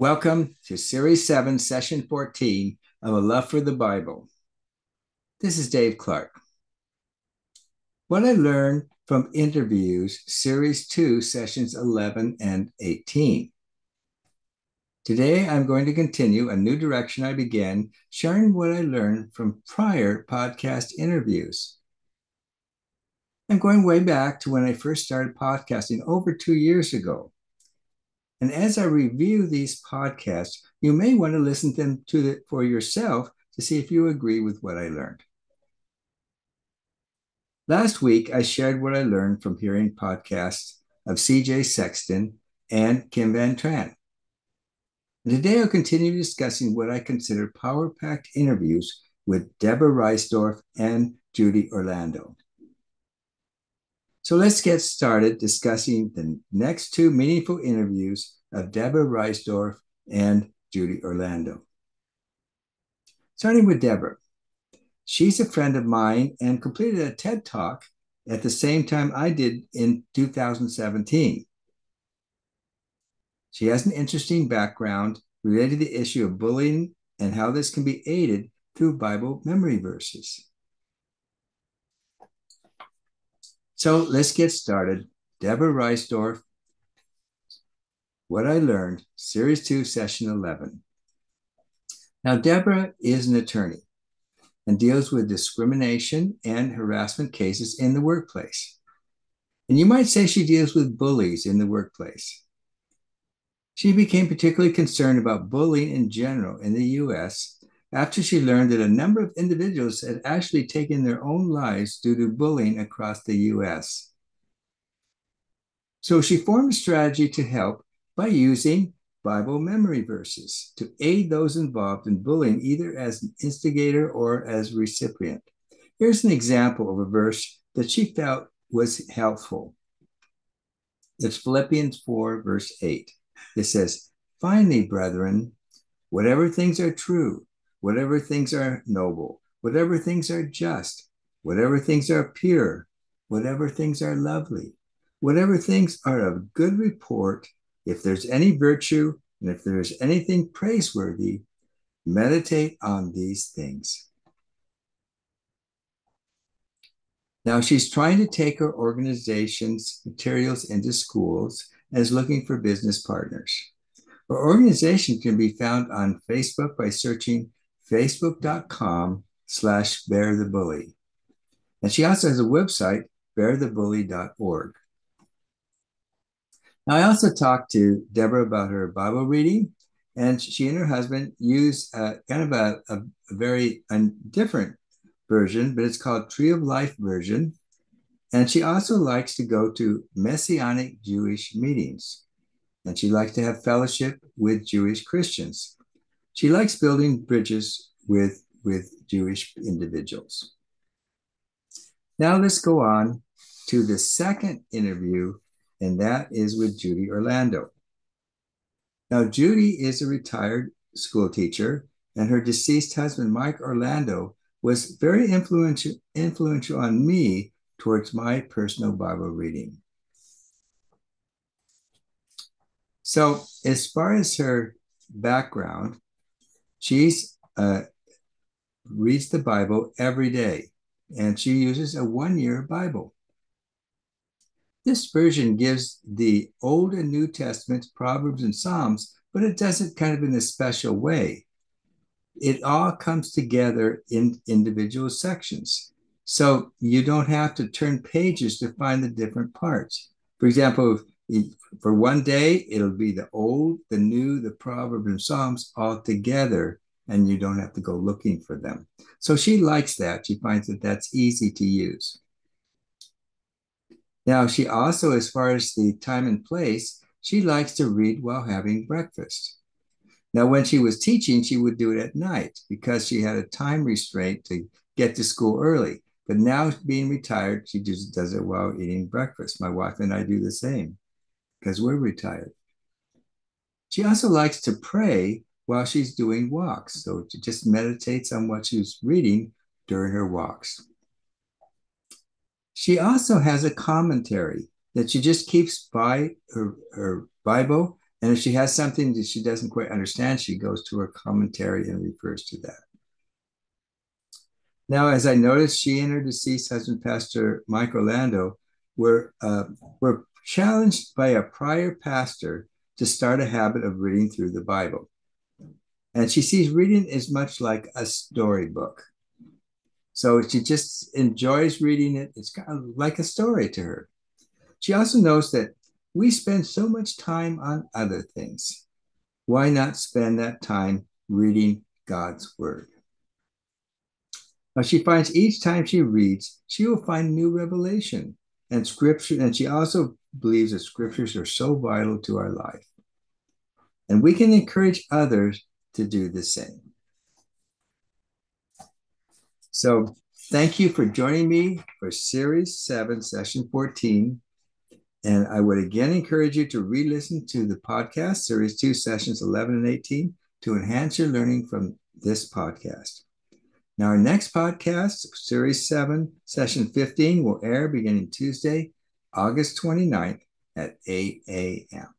Welcome to Series 7, Session 14 of A Love for the Bible. This is Dave Clark. What I learned from interviews, Series 2, Sessions 11 and 18. Today, I'm going to continue a new direction I began, sharing what I learned from prior podcast interviews. I'm going way back to when I first started podcasting over two years ago. And as I review these podcasts, you may want to listen to them to the, for yourself to see if you agree with what I learned. Last week, I shared what I learned from hearing podcasts of CJ Sexton and Kim Van Tran. And today, I'll continue discussing what I consider power packed interviews with Deborah Reisdorph and Judi Orlando. So let's get started discussing the next two meaningful interviews of Deborah Reisdorph and Judi Orlando. Starting with Deborah. She's a friend of mine and completed a TED Talk at the same time I did in 2017. She has an interesting background related to the issue of bullying and how this can be aided through Bible memory verses. So let's get started. Deborah Reisdorph, What I Learned, Series 2, Session 11. Now, Deborah is an attorney and deals with discrimination and harassment cases in the workplace. And you might say she deals with bullies in the workplace. She became particularly concerned about bullying in general in the US after she learned that a number of individuals had actually taken their own lives due to bullying across the US. So she formed a strategy to help by using Bible memory verses to aid those involved in bullying, either as an instigator or as recipient. Here's an example of a verse that she felt was helpful. It's Philippians 4, verse 8. It says, Finally, brethren, whatever things are true, whatever things are noble, whatever things are just, whatever things are pure, whatever things are lovely, whatever things are of good report, if there's any virtue and if there's anything praiseworthy, meditate on these things. Now she's trying to take her organization's materials into schools and is looking for business partners. Her organization can be found on Facebook by searching facebook.com slash bear the bully. And she also has a website, bearthebully.org. Now, I also talked to Deborah about her Bible reading, and she and her husband use uh, kind of a, a, a very different version, but it's called Tree of Life version. And she also likes to go to Messianic Jewish meetings. And she likes to have fellowship with Jewish Christians. She likes building bridges with, with Jewish individuals. Now let's go on to the second interview, and that is with Judi Orlando. Now, Judi is a retired school teacher, and her deceased husband, Mike Orlando, was very influential, influential on me towards my personal Bible reading. So, as far as her background, she's uh, reads the Bible every day, and she uses a one-year Bible. This version gives the Old and New Testaments, Proverbs, and Psalms, but it does it kind of in a special way. It all comes together in individual sections. So you don't have to turn pages to find the different parts. For example, for one day, it'll be the old, the new, the proverb, and psalms all together, and you don't have to go looking for them. So she likes that. She finds that that's easy to use. Now, she also, as far as the time and place, she likes to read while having breakfast. Now, when she was teaching, she would do it at night because she had a time restraint to get to school early. But now, being retired, she just does it while eating breakfast. My wife and I do the same because we're retired. She also likes to pray while she's doing walks. So she just meditates on what she's reading during her walks. She also has a commentary that she just keeps by her, her Bible. And if she has something that she doesn't quite understand, she goes to her commentary and refers to that. Now, as I noticed, she and her deceased husband, Pastor Mike Orlando, were, uh, were challenged by a prior pastor to start a habit of reading through the Bible. And she sees reading as much like a storybook. So she just enjoys reading it. It's kind of like a story to her. She also knows that we spend so much time on other things. Why not spend that time reading God's word? Now she finds each time she reads, she will find new revelation and scripture. And she also believes that scriptures are so vital to our life. And we can encourage others to do the same. So, thank you for joining me for Series 7, Session 14. And I would again encourage you to re listen to the podcast, Series 2, Sessions 11 and 18, to enhance your learning from this podcast. Now, our next podcast, Series 7, Session 15, will air beginning Tuesday, August 29th at 8 a.m.